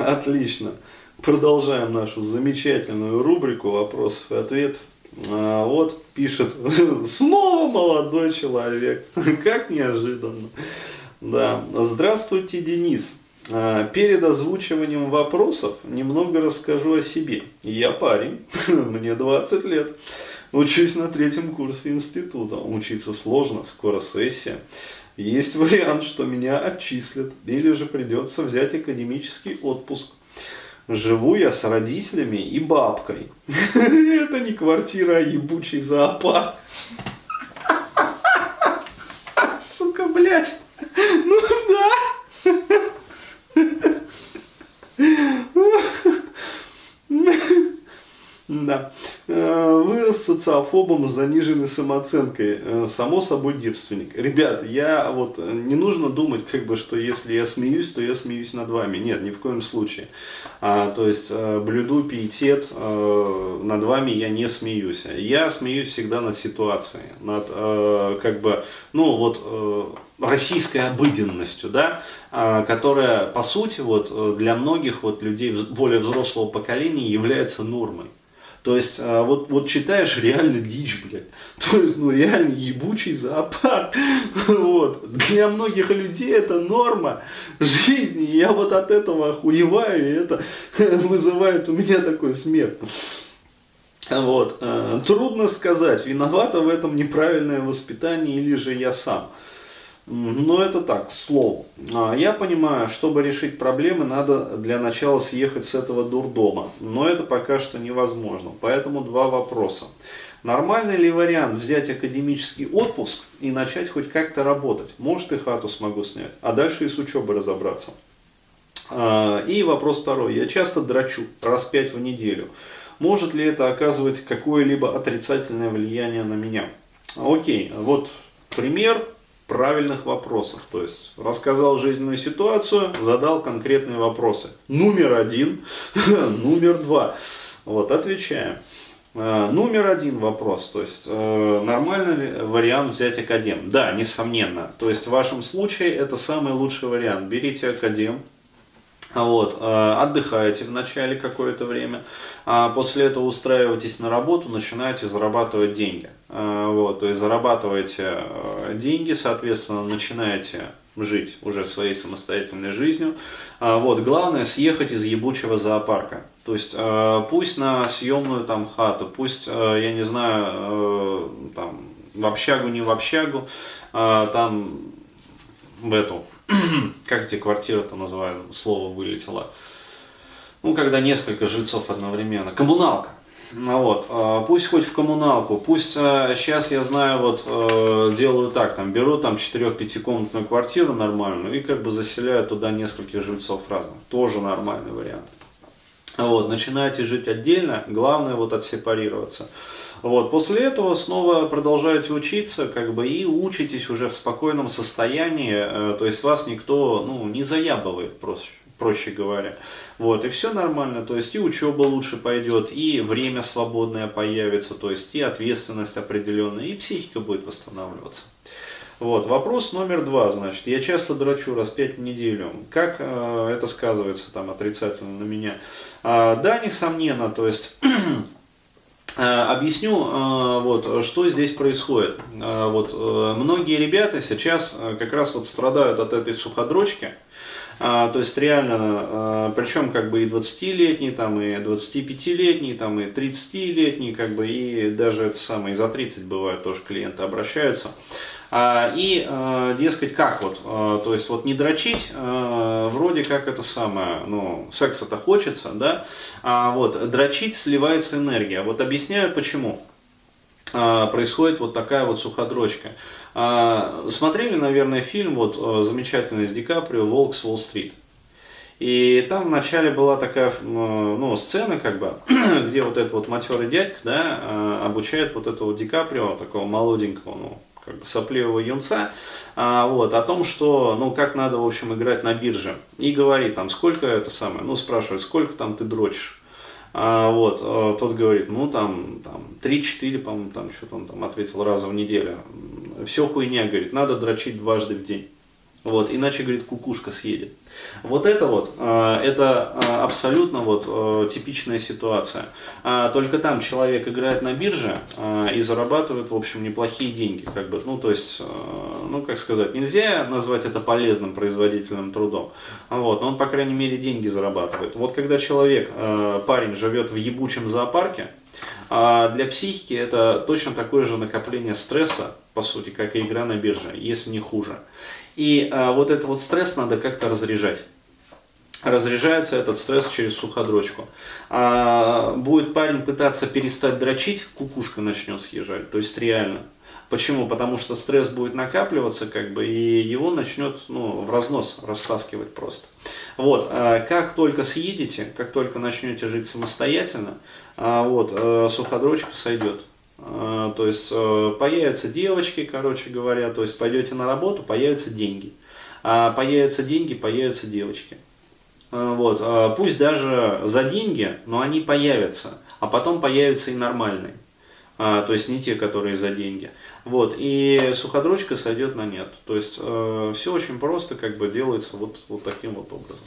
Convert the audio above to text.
Отлично. Продолжаем нашу замечательную рубрику вопросов и ответов. А, вот пишет снова молодой человек. Как неожиданно. Да. Здравствуйте, Денис. А, перед озвучиванием вопросов немного расскажу о себе. Я парень, мне 20 лет. Учусь на третьем курсе института. Учиться сложно, скоро сессия. Есть вариант, что меня отчислят, или же придется взять академический отпуск. Живу я с родителями и бабкой. Это не квартира, а ебучий зоопарк. Сука, блядь. Ну да. Да. Э, вырос социофобом с заниженной самооценкой. Э, само собой девственник. Ребят, я вот э, не нужно думать, как бы, что если я смеюсь, то я смеюсь над вами. Нет, ни в коем случае. А, то есть блюду пиетет, над вами я не смеюсь. Я смеюсь всегда над ситуацией, над как бы, ну вот российской обыденностью, да, которая по сути вот для многих вот людей более взрослого поколения является нормой. То есть, а, вот, вот читаешь реально дичь, блядь. То есть, ну реально ебучий зоопарк. Вот. Для многих людей это норма жизни. Я вот от этого охуеваю, и это вызывает у меня такой смех. Вот. А, трудно сказать, виновата в этом неправильное воспитание или же я сам. Но это так, к слову. А, я понимаю, чтобы решить проблемы, надо для начала съехать с этого дурдома. Но это пока что невозможно. Поэтому два вопроса. Нормальный ли вариант взять академический отпуск и начать хоть как-то работать? Может и хату смогу снять, а дальше и с учебой разобраться. А, и вопрос второй. Я часто драчу, раз пять в неделю. Может ли это оказывать какое-либо отрицательное влияние на меня? Окей, вот пример правильных вопросов. То есть рассказал жизненную ситуацию, задал конкретные вопросы. Номер один, номер два. Вот, отвечаем. Э, номер один вопрос, то есть э, нормальный вариант взять академ? Да, несомненно. То есть в вашем случае это самый лучший вариант. Берите академ, вот, э, отдыхаете в начале какое-то время, а после этого устраиваетесь на работу, начинаете зарабатывать деньги. Э, вот, то есть зарабатываете э, деньги, соответственно, начинаете жить уже своей самостоятельной жизнью. Вот, главное съехать из ебучего зоопарка. То есть пусть на съемную там хату, пусть, я не знаю, там в общагу, не в общагу, там в эту как эти квартиры-то называют, слово вылетело. Ну, когда несколько жильцов одновременно. Коммуналка. Ну вот, а, пусть хоть в коммуналку, пусть сейчас я знаю, вот э, делаю так, там беру там 4-5-комнатную квартиру нормальную и как бы заселяю туда нескольких жильцов разных. Тоже нормальный вариант. Вот, начинаете жить отдельно, главное вот отсепарироваться. Вот, после этого снова продолжаете учиться, как бы, и учитесь уже в спокойном состоянии, э, то есть вас никто, ну, не заябывает, проще, проще говоря. Вот, и все нормально, то есть и учеба лучше пойдет, и время свободное появится, то есть и ответственность определенная, и психика будет восстанавливаться. Вот, вопрос номер два, значит, я часто драчу раз пять в неделю. Как э, это сказывается там отрицательно на меня? А, да, несомненно, то есть Э, объясню, э, вот, что здесь происходит. Э, вот, многие ребята сейчас как раз вот страдают от этой суходрочки. То есть реально, причем как бы и 20-летний, там, и 25-летний, там, и 30-летний, как бы, и даже это самое, и за 30 бывают тоже клиенты обращаются. А, и, а, дескать, как вот, а, то есть вот не дрочить, вроде как это самое, ну, секса-то хочется, да, а вот дрочить сливается энергия. Вот объясняю почему происходит вот такая вот суходрочка. Смотрели, наверное, фильм вот замечательный с Ди Каприо «Волк с Уолл-стрит». И там вначале была такая ну, сцена, как бы, где вот этот вот матерый дядька, да, обучает вот этого Ди Каприо, такого молоденького, ну, как бы сопливого юнца, а, вот, о том, что, ну, как надо, в общем, играть на бирже. И говорит там, сколько это самое, ну, спрашивает, сколько там ты дрочишь. А, вот, а, тот говорит, ну, там, там 3-4, по-моему, там, что-то он там ответил раза в неделю. Все хуйня, говорит, надо дрочить дважды в день. Вот, иначе, говорит, кукушка съедет. Вот это вот, э, это э, абсолютно вот э, типичная ситуация. А, только там человек играет на бирже и зарабатывает, в общем, неплохие деньги. Как бы, ну, то есть, ну, как сказать, нельзя назвать это полезным производительным трудом. Вот, но он, по крайней мере, деньги зарабатывает. Вот когда человек, парень, живет в ебучем зоопарке, для психики это точно такое же накопление стресса, по сути, как и игра на бирже, если не хуже. И а, вот этот вот стресс надо как-то разряжать. Разряжается этот стресс через суходрочку. А, будет парень пытаться перестать дрочить, кукушка начнет съезжать. То есть реально. Почему? Потому что стресс будет накапливаться, как бы, и его начнет ну, в разнос растаскивать просто. Вот, а, как только съедете, как только начнете жить самостоятельно, а, вот, а, суходрочка сойдет. А, то есть э, появятся девочки, короче говоря, то есть пойдете на работу, появятся деньги. А появятся деньги, появятся девочки. А, вот. А пусть даже за деньги, но они появятся. А потом появятся и нормальные. То есть не те, которые за деньги. Вот. И суходрочка сойдет на нет. То есть э, все очень просто как бы делается вот, вот таким вот образом.